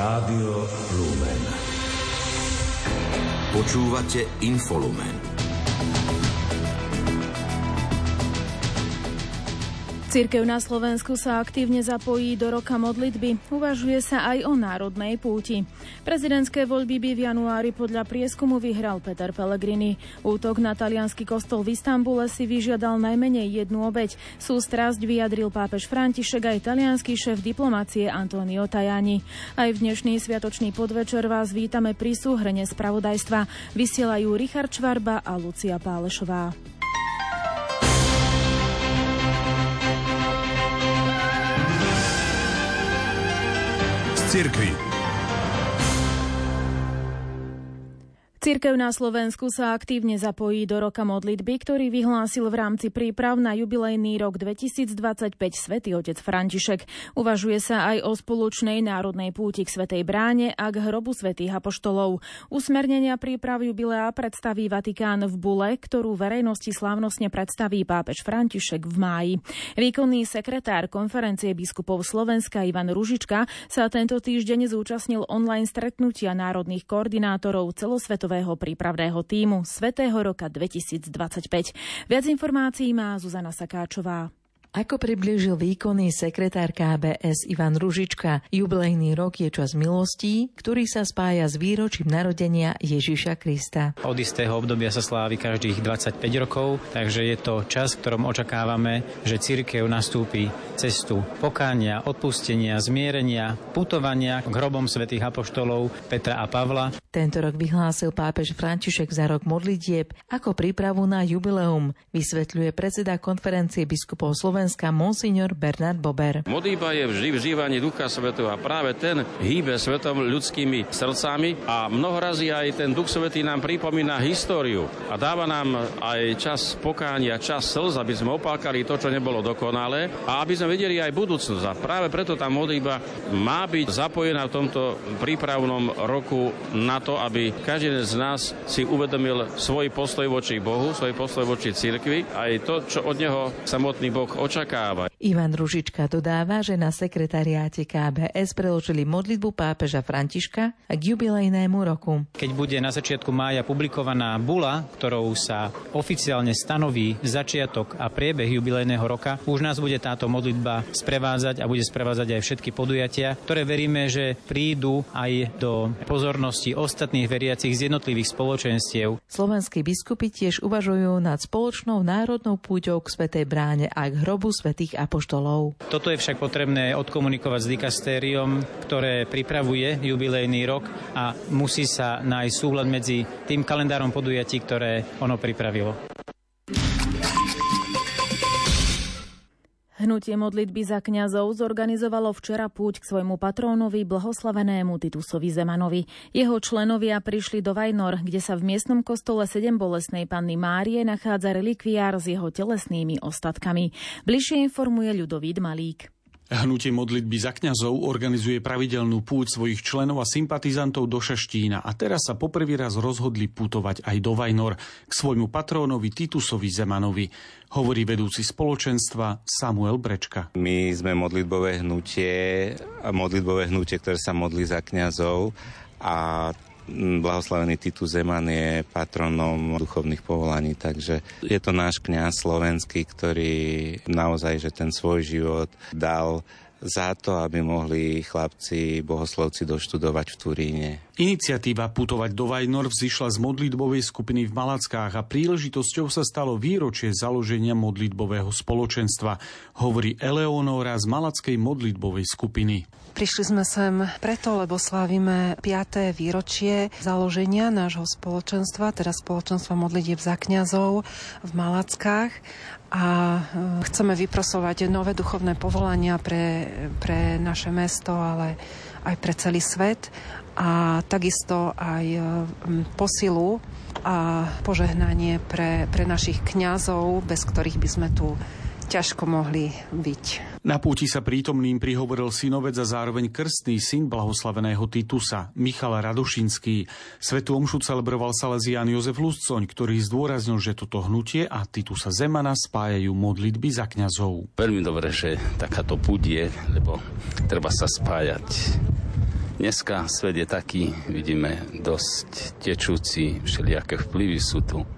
Rádio Lumen. Počúvate Infolumen. Cirkev na Slovensku sa aktívne zapojí do roka modlitby. Uvažuje sa aj o národnej púti. Prezidentské voľby by v januári podľa prieskumu vyhral Peter Pellegrini. Útok na talianský kostol v Istambule si vyžiadal najmenej jednu obeď. Sústrasť vyjadril pápež František aj talianský šéf diplomácie Antonio Tajani. Aj v dnešný sviatočný podvečer vás vítame pri súhrne spravodajstva. Vysielajú Richard Čvarba a Lucia Pálešová. cirkvi. Cirkev na Slovensku sa aktívne zapojí do roka modlitby, ktorý vyhlásil v rámci príprav na jubilejný rok 2025 svätý otec František. Uvažuje sa aj o spoločnej národnej púti k Svetej bráne a k hrobu svätých apoštolov. Usmernenia príprav jubilea predstaví Vatikán v Bule, ktorú verejnosti slávnostne predstaví pápež František v máji. Výkonný sekretár konferencie biskupov Slovenska Ivan Ružička sa tento týždeň zúčastnil online stretnutia národných koordinátorov celosvetového svetového prípravného týmu Svetého roka 2025. Viac informácií má Zuzana Sakáčová. Ako priblížil výkonný sekretár KBS Ivan Ružička, jubilejný rok je čas milostí, ktorý sa spája s výročím narodenia Ježiša Krista. Od istého obdobia sa slávi každých 25 rokov, takže je to čas, v ktorom očakávame, že církev nastúpi cestu pokánia, odpustenia, zmierenia, putovania k hrobom svätých apoštolov Petra a Pavla. Tento rok vyhlásil pápež František za rok modlitieb ako prípravu na jubileum, vysvetľuje predseda konferencie biskupov Slovenska Slovenska monsignor Bernard Bober. Modlíba je vždy v žívaní Ducha Svetého a práve ten hýbe svetom ľudskými srdcami a mnohorazí aj ten Duch Svetý nám pripomína históriu a dáva nám aj čas pokánia, čas slz, aby sme opákali to, čo nebolo dokonalé a aby sme vedeli aj budúcnosť. A práve preto tá modlíba má byť zapojená v tomto prípravnom roku na to, aby každý z nás si uvedomil svoj postoj voči Bohu, svoj postoj voči cirkvi, aj to, čo od neho samotný Boh očakáva. Ivan Ružička dodáva, že na sekretariáte KBS preložili modlitbu pápeža Františka k jubilejnému roku. Keď bude na začiatku mája publikovaná bula, ktorou sa oficiálne stanoví začiatok a priebeh jubilejného roka, už nás bude táto modlitba sprevádzať a bude sprevádzať aj všetky podujatia, ktoré veríme, že prídu aj do pozornosti ostatných veriacich z jednotlivých spoločenstiev. Slovenskí biskupy tiež uvažujú nad spoločnou národnou púťou k Svetej bráne a k hrobu svätých apoštolov. Toto je však potrebné odkomunikovať s dikastériom, ktoré pripravuje jubilejný rok a musí sa nájsť súhľad medzi tým kalendárom podujatí, ktoré ono pripravilo. Hnutie modlitby za kňazov zorganizovalo včera púť k svojmu patrónovi blahoslavenému Titusovi Zemanovi. Jeho členovia prišli do Vajnor, kde sa v miestnom kostole sedem bolesnej panny Márie nachádza relikviár s jeho telesnými ostatkami. Bližšie informuje Ľudovít Malík. Hnutie modlitby za kňazov organizuje pravidelnú púť svojich členov a sympatizantov do Šaštína a teraz sa poprvý raz rozhodli putovať aj do Vajnor k svojmu patrónovi Titusovi Zemanovi, hovorí vedúci spoločenstva Samuel Brečka. My sme modlitbové hnutie, modlitbové hnutie, ktoré sa modlí za kňazov a Blahoslavený Titus Zeman je patronom duchovných povolaní, takže je to náš kňaz slovenský, ktorý naozaj, že ten svoj život dal za to, aby mohli chlapci bohoslovci doštudovať v Turíne. Iniciatíva putovať do Vajnor vzýšla z modlitbovej skupiny v Malackách a príležitosťou sa stalo výročie založenia modlitbového spoločenstva, hovorí Eleonora z Malackej modlitbovej skupiny. Prišli sme sem preto, lebo slávime 5. výročie založenia nášho spoločenstva, teda spoločenstva modlitieb za kňazov v Malackách a e, chceme vyprosovať nové duchovné povolania pre, pre naše mesto, ale aj pre celý svet a takisto aj e, posilu a požehnanie pre, pre našich kňazov, bez ktorých by sme tu ťažko mohli byť. Na púti sa prítomným prihovoril synovec a zároveň krstný syn blahoslaveného Titusa, Michal Radošinský. Svetu omšu celebroval Salesián Jozef Luscoň, ktorý zdôraznil, že toto hnutie a Titusa Zemana spájajú modlitby za kňazov. Veľmi dobre, že takáto púť je, lebo treba sa spájať Dneska svet je taký, vidíme, dosť tečúci, všelijaké vplyvy sú tu.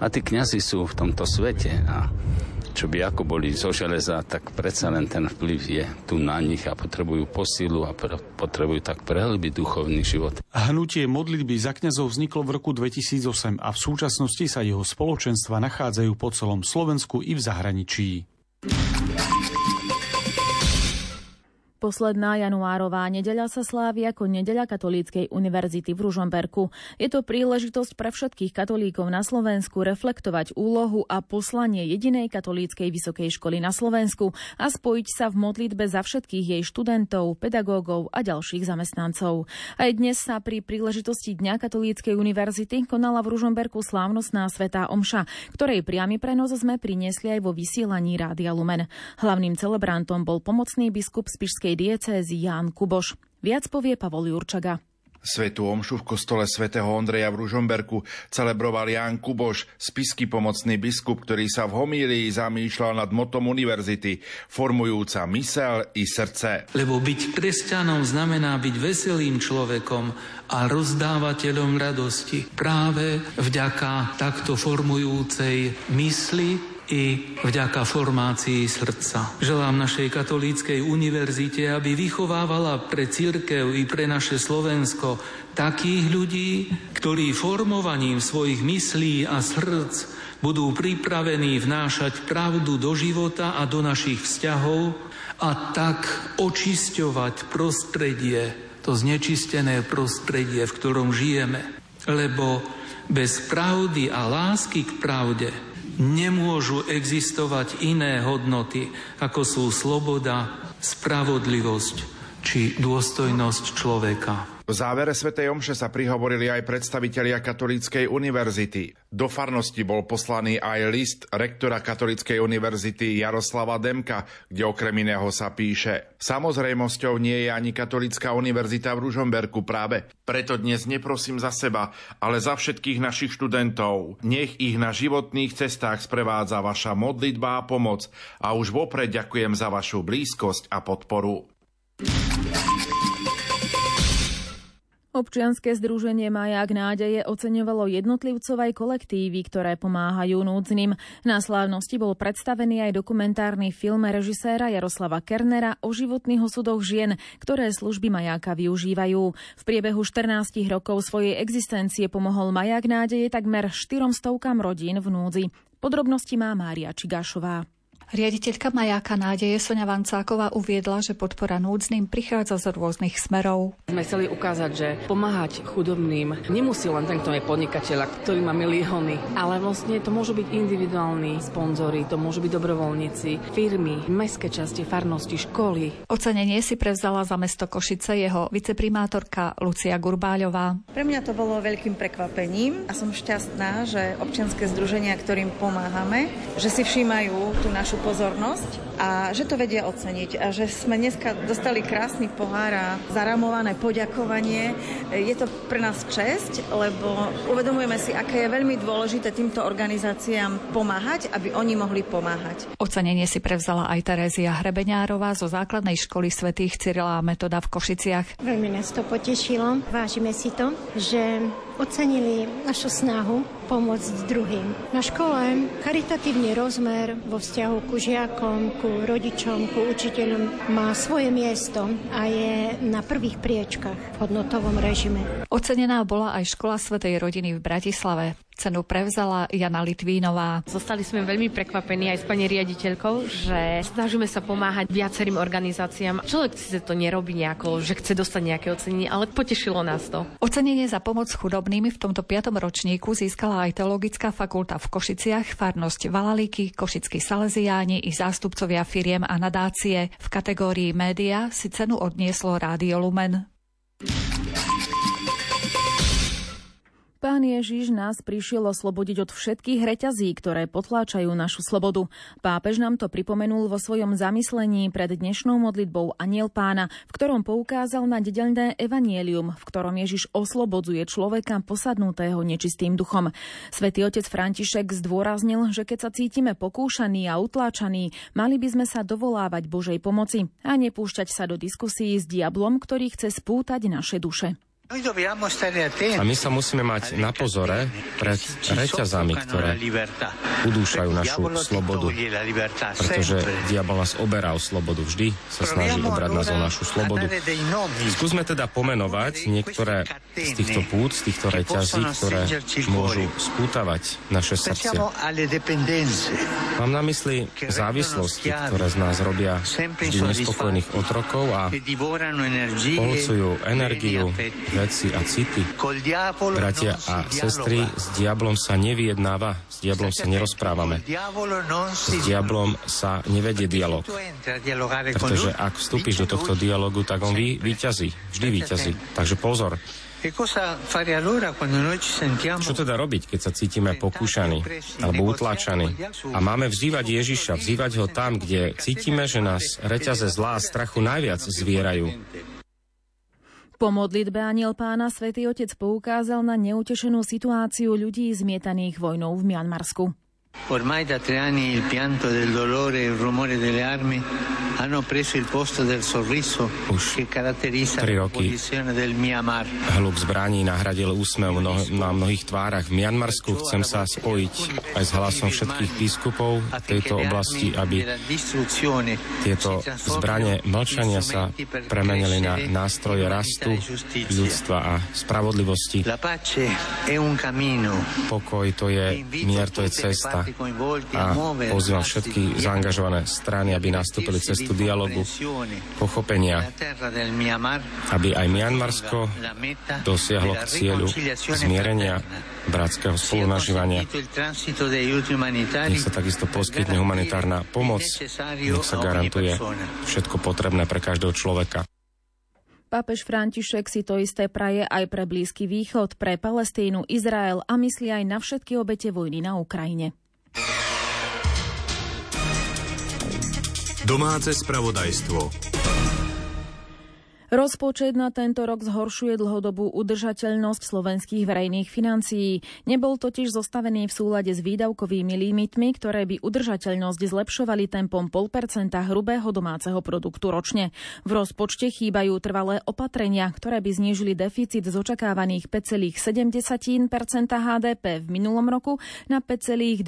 A tí kňazi sú v tomto svete a čo by ako boli zo železa, tak predsa len ten vplyv je tu na nich a potrebujú posilu a potrebujú tak prehlbiť duchovný život. Hnutie modlitby za kňazov vzniklo v roku 2008 a v súčasnosti sa jeho spoločenstva nachádzajú po celom Slovensku i v zahraničí. Posledná januárová nedeľa sa slávi ako nedeľa Katolíckej univerzity v Ružomberku. Je to príležitosť pre všetkých katolíkov na Slovensku reflektovať úlohu a poslanie jedinej katolíckej vysokej školy na Slovensku a spojiť sa v modlitbe za všetkých jej študentov, pedagógov a ďalších zamestnancov. Aj dnes sa pri príležitosti Dňa Katolíckej univerzity konala v Ružomberku slávnostná svetá omša, ktorej priamy prenos sme priniesli aj vo vysielaní Rádia Lumen. Hlavným celebrantom bol pomocný biskup Spišskej Košickej diecézy Ján Kuboš. Viac povie Pavol Jurčaga. Svetu omšu v kostole svätého Ondreja v Ružomberku celebroval Ján Kuboš, spisky pomocný biskup, ktorý sa v homílii zamýšľal nad motom univerzity, formujúca mysel i srdce. Lebo byť kresťanom znamená byť veselým človekom a rozdávateľom radosti. Práve vďaka takto formujúcej mysli i vďaka formácii srdca. Želám našej katolíckej univerzite, aby vychovávala pre církev i pre naše Slovensko takých ľudí, ktorí formovaním svojich myslí a srdc budú pripravení vnášať pravdu do života a do našich vzťahov a tak očisťovať prostredie, to znečistené prostredie, v ktorom žijeme. Lebo bez pravdy a lásky k pravde nemôžu existovať iné hodnoty, ako sú sloboda, spravodlivosť či dôstojnosť človeka. V závere svätej Omše sa prihovorili aj predstavitelia Katolíckej univerzity. Do farnosti bol poslaný aj list rektora Katolíckej univerzity Jaroslava Demka, kde okrem iného sa píše Samozrejmosťou nie je ani Katolícka univerzita v Ružomberku práve. Preto dnes neprosím za seba, ale za všetkých našich študentov. Nech ich na životných cestách sprevádza vaša modlitba a pomoc a už vopred ďakujem za vašu blízkosť a podporu. Občianske združenie Maják nádeje oceňovalo jednotlivcov aj kolektívy, ktoré pomáhajú núdznym. Na slávnosti bol predstavený aj dokumentárny film režiséra Jaroslava Kernera o životných osudoch žien, ktoré služby Majáka využívajú. V priebehu 14 rokov svojej existencie pomohol Maják nádeje takmer 400 rodín v núdzi. Podrobnosti má Mária Čigášová. Riaditeľka majáka nádeje Sonia Vancáková uviedla, že podpora núdznym prichádza z rôznych smerov. Sme chceli ukázať, že pomáhať chudobným nemusí len ten, kto je podnikateľ, ktorý má milióny, ale vlastne to môžu byť individuálni sponzori, to môžu byť dobrovoľníci, firmy, mestské časti, farnosti, školy. Ocenenie si prevzala za mesto Košice jeho viceprimátorka Lucia Gurbáľová. Pre mňa to bolo veľkým prekvapením a som šťastná, že občianske združenia, ktorým pomáhame, že si všímajú tú našu našu pozornosť a že to vedia oceniť a že sme dneska dostali krásny pohár a zaramované poďakovanie. Je to pre nás česť, lebo uvedomujeme si, aké je veľmi dôležité týmto organizáciám pomáhať, aby oni mohli pomáhať. Ocenenie si prevzala aj Terézia Hrebeňárová zo základnej školy svätých Cyrila a Metoda v Košiciach. Veľmi nás to potešilo. Vážime si to, že ocenili našu snahu pomôcť druhým. Na škole charitatívny rozmer vo vzťahu ku žiakom, ku rodičom, ku učiteľom má svoje miesto a je na prvých priečkach v hodnotovom režime. Ocenená bola aj škola Svetej rodiny v Bratislave. Cenu prevzala Jana Litvínová. Zostali sme veľmi prekvapení aj s pani riaditeľkou, že snažíme sa pomáhať viacerým organizáciám. Človek si to nerobí nejako, že chce dostať nejaké ocenenie, ale potešilo nás to. Ocenenie za pomoc chudobnými v tomto piatom ročníku získala aj Teologická fakulta v Košiciach, farnosť Valalíky, Košickí Salesiáni i zástupcovia firiem a nadácie. V kategórii média si cenu odnieslo Rádio Lumen. Pán Ježiš nás prišiel oslobodiť od všetkých reťazí, ktoré potláčajú našu slobodu. Pápež nám to pripomenul vo svojom zamyslení pred dnešnou modlitbou Aniel pána, v ktorom poukázal na dedelné evanielium, v ktorom Ježiš oslobodzuje človeka posadnutého nečistým duchom. Svetý otec František zdôraznil, že keď sa cítime pokúšaní a utláčaní, mali by sme sa dovolávať Božej pomoci a nepúšťať sa do diskusí s diablom, ktorý chce spútať naše duše. A my sa musíme mať na pozore pred reťazami, ktoré udúšajú našu slobodu. Pretože diabol nás oberá o slobodu. Vždy sa snaží obrať nás o našu slobodu. Skúsme teda pomenovať niektoré z týchto pút, z týchto reťazí, ktoré môžu spútavať naše srdce. Mám na mysli závislosti, ktoré z nás robia vždy nespokojných otrokov a polcujú energiu, veci a city. Bratia a sestry, s diablom sa nevyjednáva, s diablom sa nerozprávame. S diablom sa nevedie dialog. Pretože ak vstúpiš do tohto dialogu, tak on vy, výťazí, vždy výťazí. Takže pozor, čo teda robiť, keď sa cítime pokúšaní alebo utláčaní a máme vzývať Ježiša, vzývať ho tam, kde cítime, že nás reťaze zlá a strachu najviac zvierajú. Po modlitbe aniel pána svätý Otec poukázal na neutešenú situáciu ľudí zmietaných vojnou v Mianmarsku. Ormai da tre anni il pianto del dolore e il rumore delle armi hanno preso il posto del sorriso Už che caratterizza la posizione del Myanmar. Hluk zbraní nahradil úsmev mno, na mnohých tvárach. V Mianmarsku chcem sa spojiť aj s hlasom všetkých biskupov tejto oblasti, aby tieto zbranie mlčania sa premenili na nástroje rastu ľudstva a spravodlivosti. Pokoj to je, mier to je cesta. A pozývam všetky zaangažované strany, aby nastúpili cestu dialogu, pochopenia, aby aj Mianmarsko dosiahlo k cieľu zmierenia bratského spolunažívania. Nech sa takisto poskytne humanitárna pomoc, nech sa garantuje všetko potrebné pre každého človeka. Pápež František si to isté praje aj pre Blízky východ, pre Palestínu, Izrael a myslí aj na všetky obete vojny na Ukrajine. Domáce spravodajstvo. Rozpočet na tento rok zhoršuje dlhodobú udržateľnosť slovenských verejných financií. Nebol totiž zostavený v súlade s výdavkovými limitmi, ktoré by udržateľnosť zlepšovali tempom 0,5 hrubého domáceho produktu ročne. V rozpočte chýbajú trvalé opatrenia, ktoré by znížili deficit z očakávaných 5,7% HDP v minulom roku na 5,2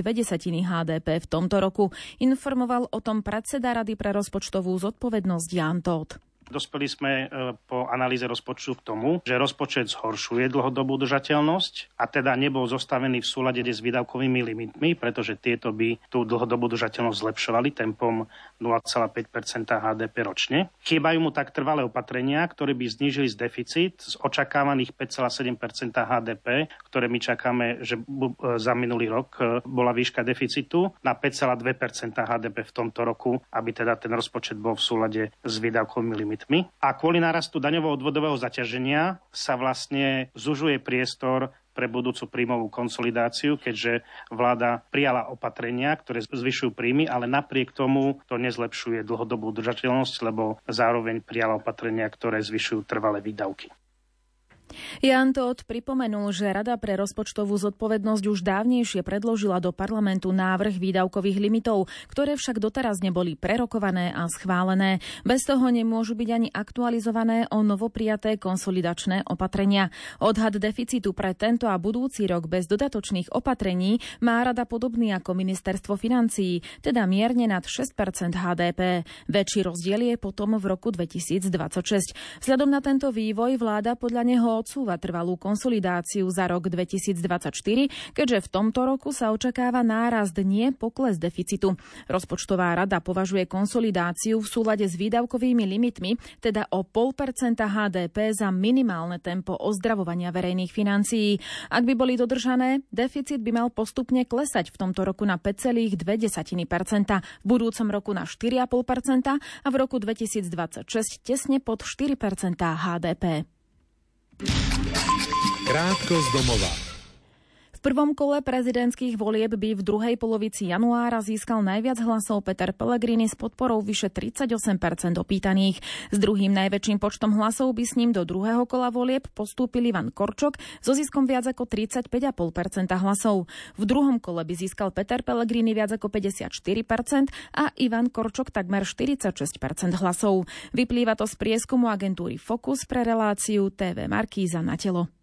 HDP v tomto roku. Informoval o tom predseda Rady pre rozpočtovú zodpovednosť Jan Todt. Dospeli sme e, po analýze rozpočtu k tomu, že rozpočet zhoršuje dlhodobú udržateľnosť a teda nebol zostavený v súlade s výdavkovými limitmi, pretože tieto by tú dlhodobú udržateľnosť zlepšovali tempom 0,5% HDP ročne. Chýbajú mu tak trvalé opatrenia, ktoré by znížili z deficit z očakávaných 5,7% HDP, ktoré my čakáme, že e, za minulý rok e, bola výška deficitu na 5,2% HDP v tomto roku, aby teda ten rozpočet bol v súlade s výdavkovými limitmi limitmi a kvôli nárastu daňovo-odvodového zaťaženia sa vlastne zužuje priestor pre budúcu príjmovú konsolidáciu, keďže vláda prijala opatrenia, ktoré zvyšujú príjmy, ale napriek tomu to nezlepšuje dlhodobú udržateľnosť, lebo zároveň prijala opatrenia, ktoré zvyšujú trvalé výdavky. Jan Todt pripomenul, že Rada pre rozpočtovú zodpovednosť už dávnejšie predložila do parlamentu návrh výdavkových limitov, ktoré však doteraz neboli prerokované a schválené. Bez toho nemôžu byť ani aktualizované o novoprijaté konsolidačné opatrenia. Odhad deficitu pre tento a budúci rok bez dodatočných opatrení má Rada podobný ako ministerstvo financií, teda mierne nad 6% HDP. Väčší rozdiel je potom v roku 2026. Vzhľadom na tento vývoj vláda podľa neho odsúva trvalú konsolidáciu za rok 2024, keďže v tomto roku sa očakáva nárast, nie pokles deficitu. Rozpočtová rada považuje konsolidáciu v súlade s výdavkovými limitmi, teda o 0,5% HDP za minimálne tempo ozdravovania verejných financií. Ak by boli dodržané, deficit by mal postupne klesať v tomto roku na 5,2%, v budúcom roku na 4,5% a v roku 2026 tesne pod 4% HDP. Krátko z domova. Prvom kole prezidentských volieb by v druhej polovici januára získal najviac hlasov Peter Pellegrini s podporou vyše 38% opýtaných. S druhým najväčším počtom hlasov by s ním do druhého kola volieb postúpil Ivan Korčok so ziskom viac ako 35,5% hlasov. V druhom kole by získal Peter Pellegrini viac ako 54% a Ivan Korčok takmer 46% hlasov. Vyplýva to z prieskumu agentúry Focus pre reláciu TV Markíza na telo.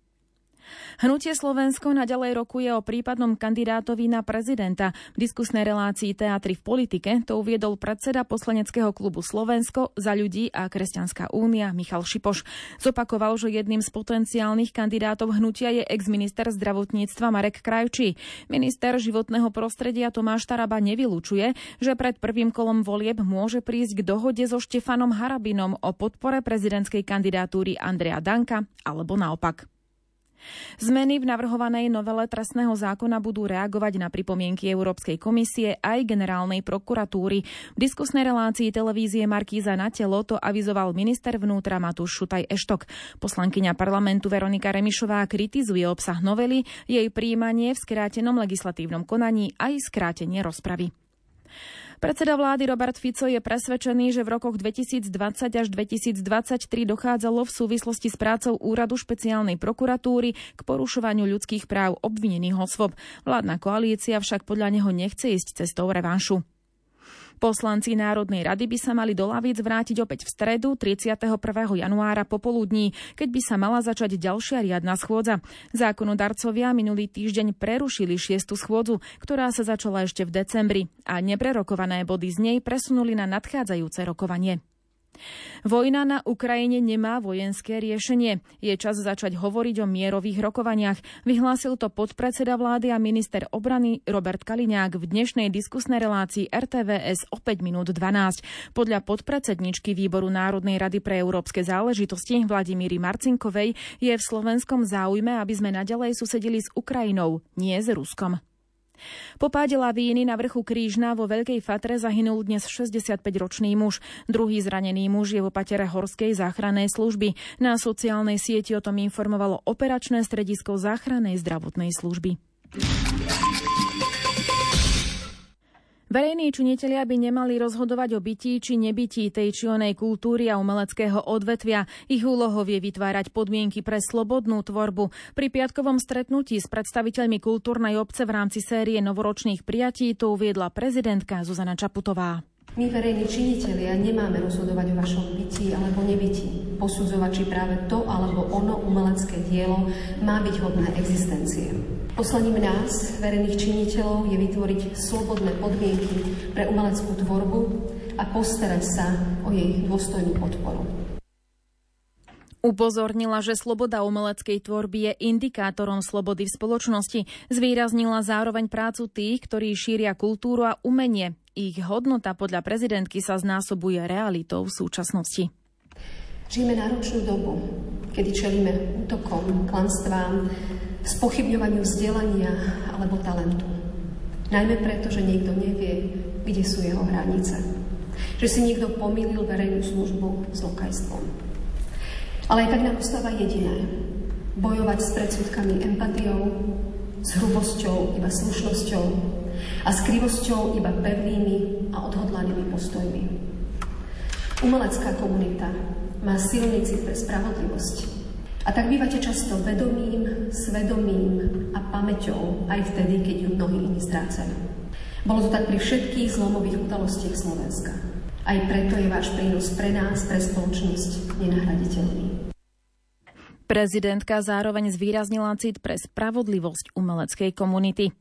Hnutie Slovensko naďalej rokuje o prípadnom kandidátovi na prezidenta. V diskusnej relácii Teatry v politike to uviedol predseda poslaneckého klubu Slovensko za ľudí a Kresťanská únia Michal Šipoš. Zopakoval, že jedným z potenciálnych kandidátov hnutia je ex-minister zdravotníctva Marek Krajčí. Minister životného prostredia Tomáš Taraba nevylučuje, že pred prvým kolom volieb môže prísť k dohode so Štefanom Harabinom o podpore prezidentskej kandidatúry Andreja Danka alebo naopak. Zmeny v navrhovanej novele trestného zákona budú reagovať na pripomienky Európskej komisie aj generálnej prokuratúry. V diskusnej relácii televízie Markíza na telo to avizoval minister vnútra Matúš Šutaj Eštok. Poslankyňa parlamentu Veronika Remišová kritizuje obsah novely, jej príjmanie v skrátenom legislatívnom konaní aj skrátenie rozpravy. Predseda vlády Robert Fico je presvedčený, že v rokoch 2020 až 2023 dochádzalo v súvislosti s prácou úradu špeciálnej prokuratúry k porušovaniu ľudských práv obvinených osôb. Vládna koalícia však podľa neho nechce ísť cestou revanšu. Poslanci Národnej rady by sa mali do lavíc vrátiť opäť v stredu 31. januára popoludní, keď by sa mala začať ďalšia riadna schôdza. Zákonodarcovia minulý týždeň prerušili šiestu schôdzu, ktorá sa začala ešte v decembri a neprerokované body z nej presunuli na nadchádzajúce rokovanie. Vojna na Ukrajine nemá vojenské riešenie. Je čas začať hovoriť o mierových rokovaniach. Vyhlásil to podpredseda vlády a minister obrany Robert Kaliňák v dnešnej diskusnej relácii RTVS o 5 minút 12. Podľa podpredsedničky Výboru Národnej rady pre európske záležitosti Vladimíry Marcinkovej je v slovenskom záujme, aby sme nadalej susedili s Ukrajinou, nie s Ruskom. Po páde lavíny na vrchu Krížna vo Veľkej Fatre zahynul dnes 65-ročný muž. Druhý zranený muž je v opatere Horskej záchrannej služby. Na sociálnej sieti o tom informovalo operačné stredisko záchrannej zdravotnej služby. Verejní činitelia by nemali rozhodovať o bytí či nebytí tej či onej kultúry a umeleckého odvetvia. Ich úlohou je vytvárať podmienky pre slobodnú tvorbu. Pri piatkovom stretnutí s predstaviteľmi kultúrnej obce v rámci série novoročných prijatí to uviedla prezidentka Zuzana Čaputová. My, verejní činitelia, nemáme rozhodovať o vašom byti alebo nebyti, posudzovať, či práve to alebo ono umelecké dielo má byť hodné existencie. Poslaním nás, verejných činiteľov, je vytvoriť slobodné podmienky pre umeleckú tvorbu a postarať sa o jej dôstojnú podporu. Upozornila, že sloboda umeleckej tvorby je indikátorom slobody v spoločnosti. Zvýraznila zároveň prácu tých, ktorí šíria kultúru a umenie, ich hodnota podľa prezidentky sa znásobuje realitou v súčasnosti. Žijeme náročnú dobu, kedy čelíme útokom, klanstvám, spochybňovaniu vzdelania alebo talentu. Najmä preto, že niekto nevie, kde sú jeho hranice. Že si niekto pomýlil verejnú službu s lokajstvom. Ale aj tak nám ostáva jediné. Bojovať s predsudkami empatiou, s hrubosťou, iba slušnosťou, a s krivosťou iba pevnými a odhodlanými postojmi. Umelecká komunita má silný cit pre spravodlivosť. A tak bývate často vedomým, svedomým a pamäťou aj vtedy, keď ju mnohí iní strácajú. Bolo to tak pri všetkých zlomových udalostiach Slovenska. Aj preto je váš prínos pre nás, pre spoločnosť nenahraditeľný. Prezidentka zároveň zvýraznila cit pre spravodlivosť umeleckej komunity.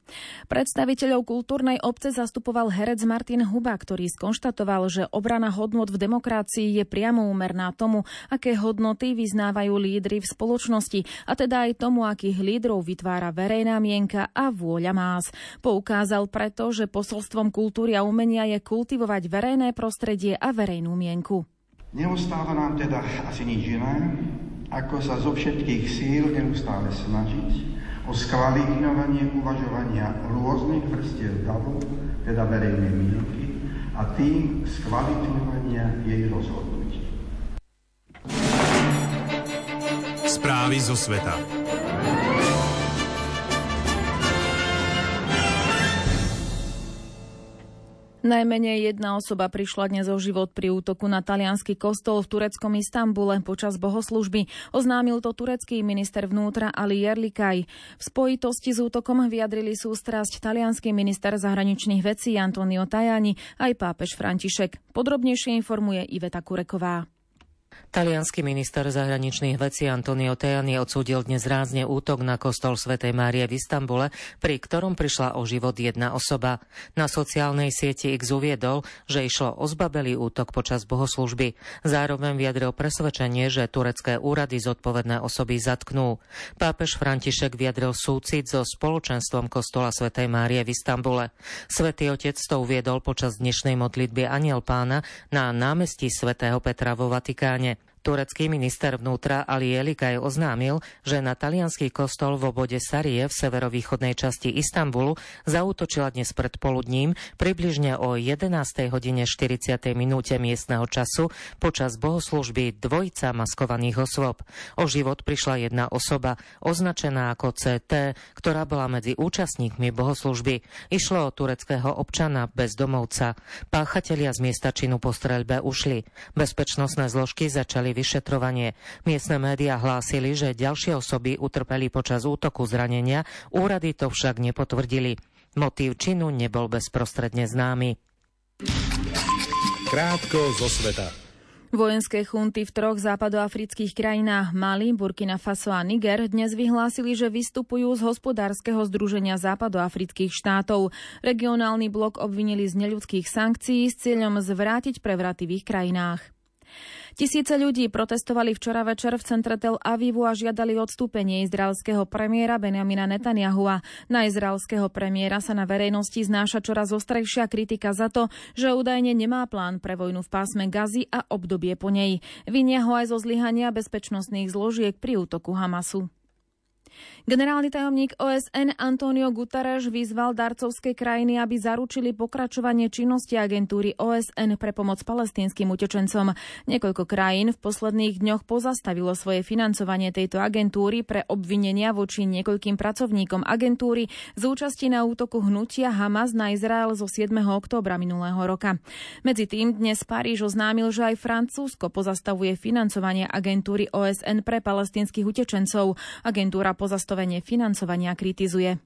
Predstaviteľov kultúrnej obce zastupoval herec Martin Huba, ktorý skonštatoval, že obrana hodnot v demokracii je priamo úmerná tomu, aké hodnoty vyznávajú lídry v spoločnosti, a teda aj tomu, akých lídrov vytvára verejná mienka a vôľa más. Poukázal preto, že posolstvom kultúry a umenia je kultivovať verejné prostredie a verejnú mienku. Neostáva nám teda asi nič iné, ako sa zo všetkých síl neustále snažiť o skvalitňovanie uvažovania rôznych vrstiev davu, teda verejnej mienky, a tým skvalitňovania jej rozhodnutí. Správy zo sveta. Najmenej jedna osoba prišla dnes o život pri útoku na talianský kostol v tureckom Istambule počas bohoslužby. Oznámil to turecký minister vnútra Ali Jerlikaj. V spojitosti s útokom vyjadrili sústrasť talianský minister zahraničných vecí Antonio Tajani aj pápež František. Podrobnejšie informuje Iveta Kureková. Talianský minister zahraničných vecí Antonio Tajani odsúdil dnes rázne útok na kostol svätej Márie v Istambule, pri ktorom prišla o život jedna osoba. Na sociálnej sieti X uviedol, že išlo o zbabelý útok počas bohoslužby. Zároveň vyjadril presvedčenie, že turecké úrady zodpovedné osoby zatknú. Pápež František vyjadril súcit so spoločenstvom kostola svätej Márie v Istambule. Svetý otec to uviedol počas dnešnej modlitby Aniel pána na námestí svätého Petra vo Vatikáne. Turecký minister vnútra Ali Elikaj oznámil, že na talianský kostol v obode Sarie v severovýchodnej časti Istanbulu zautočila dnes pred poludním približne o 11. hodine 40. minúte miestneho času počas bohoslužby dvojica maskovaných osôb. O život prišla jedna osoba, označená ako CT, ktorá bola medzi účastníkmi bohoslužby. Išlo o tureckého občana bez domovca. Páchatelia z miesta činu po streľbe ušli. Bezpečnostné zložky začali vyšetrovanie. Miestne médiá hlásili, že ďalšie osoby utrpeli počas útoku zranenia, úrady to však nepotvrdili. Motív činu nebol bezprostredne známy. Krátko zo sveta. Vojenské chunty v troch západoafrických krajinách Mali, Burkina Faso a Niger dnes vyhlásili, že vystupujú z hospodárskeho združenia západoafrických štátov. Regionálny blok obvinili z neľudských sankcií s cieľom zvrátiť prevraty v ich krajinách. Tisíce ľudí protestovali včera večer v centre Tel Avivu a žiadali odstúpenie izraelského premiéra Benjamina Netanyahua. Na izraelského premiéra sa na verejnosti znáša čoraz ostrejšia kritika za to, že údajne nemá plán pre vojnu v pásme Gazy a obdobie po nej. Vinia ho aj zo zlyhania bezpečnostných zložiek pri útoku Hamasu. Generálny tajomník OSN Antonio Guterres vyzval darcovské krajiny, aby zaručili pokračovanie činnosti agentúry OSN pre pomoc palestínskym utečencom. Niekoľko krajín v posledných dňoch pozastavilo svoje financovanie tejto agentúry pre obvinenia voči niekoľkým pracovníkom agentúry z účasti na útoku hnutia Hamas na Izrael zo 7. októbra minulého roka. Medzi tým dnes Paríž oznámil, že aj Francúzsko pozastavuje financovanie agentúry OSN pre palestínskych utečencov. Agentúra pozastavenie financovania kritizuje.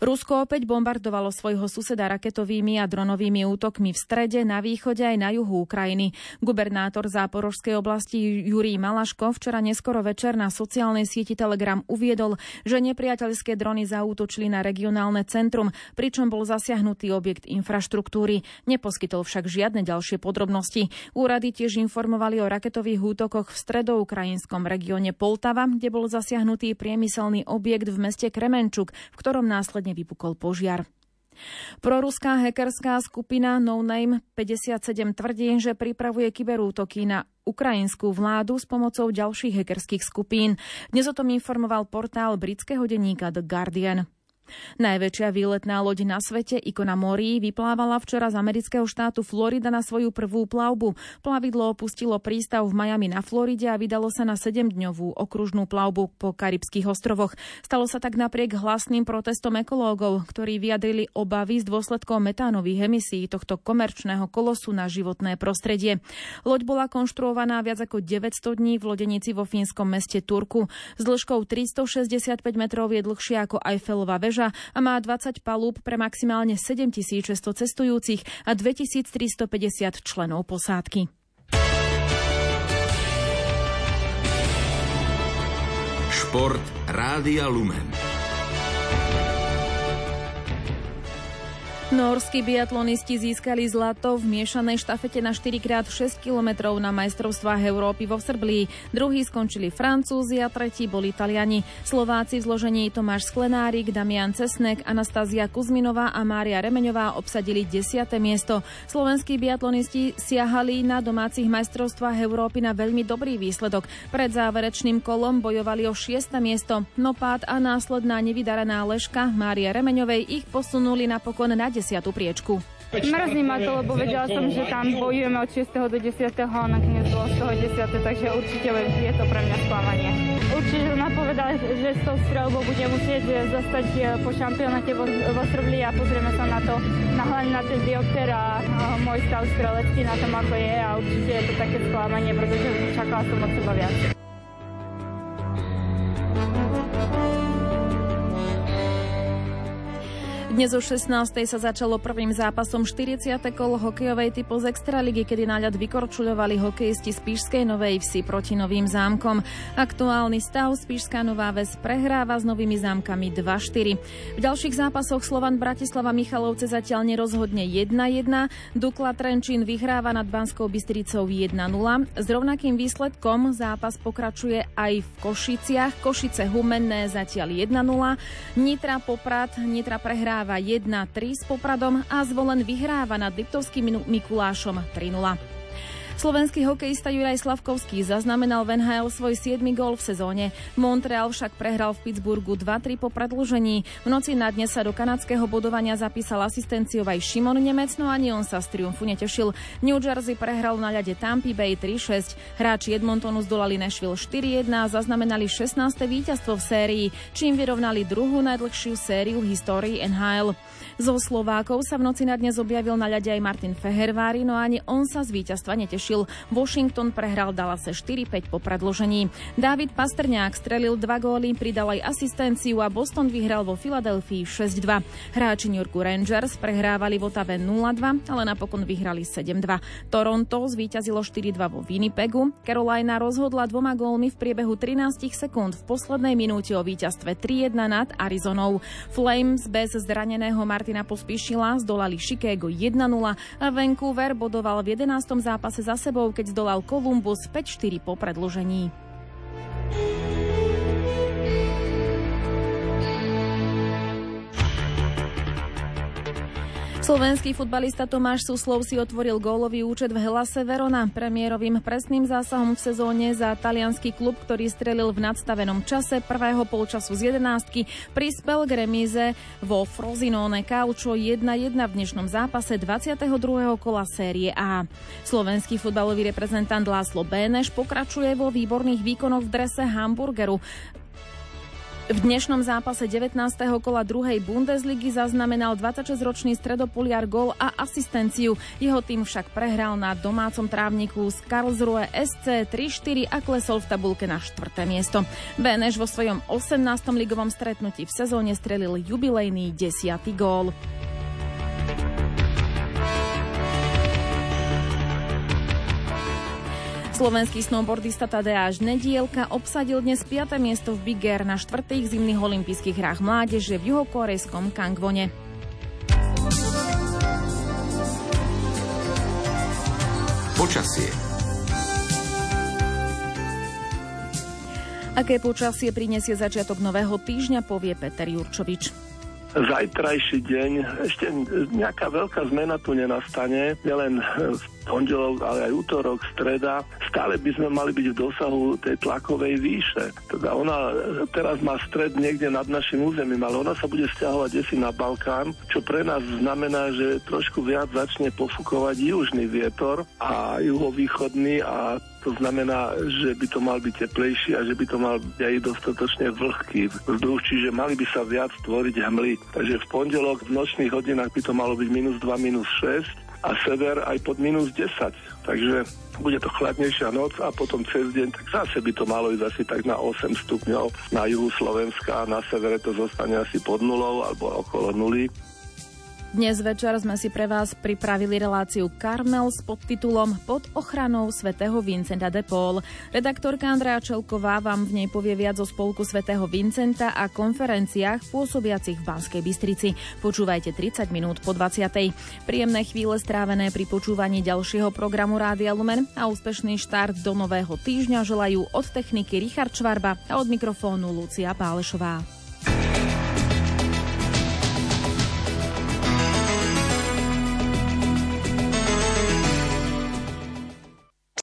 Rusko opäť bombardovalo svojho suseda raketovými a dronovými útokmi v strede, na východe aj na juhu Ukrajiny. Gubernátor záporožskej oblasti Jurij Malaško včera neskoro večer na sociálnej sieti Telegram uviedol, že nepriateľské drony zaútočili na regionálne centrum, pričom bol zasiahnutý objekt infraštruktúry. Neposkytol však žiadne ďalšie podrobnosti. Úrady tiež informovali o raketových útokoch v stredoukrajinskom regióne Poltava, kde bol zasiahnutý priemyselný objekt v meste Kremenčuk, v ktorom následne vypukol požiar. Proruská hackerská skupina No Name 57 tvrdí, že pripravuje kyberútoky na ukrajinskú vládu s pomocou ďalších hackerských skupín. Dnes o tom informoval portál britského denníka The Guardian. Najväčšia výletná loď na svete, Ikona Morí, vyplávala včera z amerického štátu Florida na svoju prvú plavbu. Plavidlo opustilo prístav v Miami na Floride a vydalo sa na 7-dňovú okružnú plavbu po Karibských ostrovoch. Stalo sa tak napriek hlasným protestom ekológov, ktorí vyjadrili obavy z dôsledkov metánových emisí tohto komerčného kolosu na životné prostredie. Loď bola konštruovaná viac ako 900 dní v lodenici vo fínskom meste Turku. S dĺžkou 365 metrov je dlhšia ako Eiffelová väža väža a má 20 palúb pre maximálne 7600 cestujúcich a 2350 členov posádky. Šport Rádia Lumen. Norskí biatlonisti získali zlato v miešanej štafete na 4x6 km na majstrovstvách Európy vo Srblii. Druhí skončili Francúzi a tretí boli Taliani. Slováci v zložení Tomáš Sklenárik, Damian Cesnek, Anastázia Kuzminová a Mária Remeňová obsadili 10. miesto. Slovenskí biatlonisti siahali na domácich majstrovstvách Európy na veľmi dobrý výsledok. Pred záverečným kolom bojovali o 6. miesto. No pád a následná nevydarená ležka Mária Remeňovej ich posunuli napokon na 10. priečku. Mrzí ma to, lebo vedela som, že tam bojujeme od 6. do 10. a nakoniec bolo z toho 10. takže určite je to pre mňa sklamanie. Určite som povedala, že s tou strelbou bude musieť zostať eh, po šampionáte vo, vo Srbli a pozrieme sa na to, na hlavne na ten diopter a, a môj stav strelecký na tom, ako je a určite je to také sklamanie, pretože čakala som od seba viac. Dnes o 16. sa začalo prvým zápasom 40. kolo hokejovej typu z Extraligy, kedy na ľad vykorčuľovali hokejisti z Píšskej Novej Vsi proti Novým zámkom. Aktuálny stav Spíšská Nová Ves prehráva s Novými zámkami 2-4. V ďalších zápasoch Slovan Bratislava Michalovce zatiaľ nerozhodne 1-1, Dukla Trenčín vyhráva nad Banskou Bystricou 1-0. S rovnakým výsledkom zápas pokračuje aj v Košiciach. Košice Humenné zatiaľ 1-0. Nitra Poprad, Nitra prehráva vyhráva 1-3 s Popradom a zvolen vyhráva nad Liptovským Mikulášom 3-0. Slovenský hokejista Juraj Slavkovský zaznamenal v NHL svoj 7. gól v sezóne. Montreal však prehral v Pittsburghu 2-3 po predlžení. V noci na dnes sa do kanadského bodovania zapísal asistenciou aj Šimon Nemec, no ani on sa z triumfu netešil. New Jersey prehral na ľade Tampa Bay 3-6. Hráči Edmontonu zdolali Nashville 4-1 a zaznamenali 16. víťazstvo v sérii, čím vyrovnali druhú najdlhšiu sériu v histórii NHL. Zo Slovákov sa v noci na dnes objavil na ľade aj Martin Fehervári, no ani on sa z víťazstva netešil. Washington prehral Dallase 4-5 po predložení. David Pastrňák strelil dva góly, pridal aj asistenciu a Boston vyhral vo Filadelfii 6-2. Hráči New Yorku Rangers prehrávali v Otave 0-2, ale napokon vyhrali 7-2. Toronto zvíťazilo 4-2 vo Winnipegu. Carolina rozhodla dvoma gólmi v priebehu 13 sekúnd v poslednej minúte o víťazstve 3-1 nad Arizonou. Flames bez zraneného Martina Pospíšila zdolali Chicago 1-0 a Vancouver bodoval v 11. zápase za sebou, keď zdolal Columbus 5-4 po predložení. Slovenský futbalista Tomáš Suslov si otvoril gólový účet v Helase Verona. Premiérovým presným zásahom v sezóne za talianský klub, ktorý strelil v nadstavenom čase prvého polčasu z jedenáctky, prispel k remíze vo Frozinone Calcio 1-1 v dnešnom zápase 22. kola série A. Slovenský futbalový reprezentant Láslo Béneš pokračuje vo výborných výkonoch v drese Hamburgeru. V dnešnom zápase 19. kola druhej Bundesligy zaznamenal 26-ročný stredopoliar gol a asistenciu. Jeho tým však prehral na domácom trávniku z Karlsruhe SC 3-4 a klesol v tabulke na 4. miesto. Beneš vo svojom 18. ligovom stretnutí v sezóne strelil jubilejný 10. gól. Slovenský snowboardista Tadeáš Nedielka obsadil dnes 5. miesto v Big Air na štvrtých zimných olympijských hrách mládeže v juhokorejskom Kangvone. Počasie Aké počasie prinesie začiatok nového týždňa, povie Peter Jurčovič zajtrajší deň ešte nejaká veľká zmena tu nenastane, nielen v pondelok, ale aj útorok, streda. Stále by sme mali byť v dosahu tej tlakovej výše. Teda ona teraz má stred niekde nad našim územím, ale ona sa bude stiahovať desi na Balkán, čo pre nás znamená, že trošku viac začne pofúkovať južný vietor a juhovýchodný a to znamená, že by to mal byť teplejší a že by to mal byť aj dostatočne vlhký vzduch, čiže mali by sa viac tvoriť hmly. Takže v pondelok v nočných hodinách by to malo byť minus 2, minus 6 a sever aj pod minus 10. Takže bude to chladnejšia noc a potom cez deň, tak zase by to malo ísť asi tak na 8 stupňov na juhu Slovenska a na severe to zostane asi pod nulou alebo okolo nuly. Dnes večer sme si pre vás pripravili reláciu Karmel s podtitulom Pod ochranou svätého Vincenta de Paul. Redaktorka Andrea Čelková vám v nej povie viac o spolku svätého Vincenta a konferenciách pôsobiacich v Banskej Bystrici. Počúvajte 30 minút po 20. Príjemné chvíle strávené pri počúvaní ďalšieho programu Rádia Lumen a úspešný štart do nového týždňa želajú od techniky Richard Čvarba a od mikrofónu Lucia Pálešová.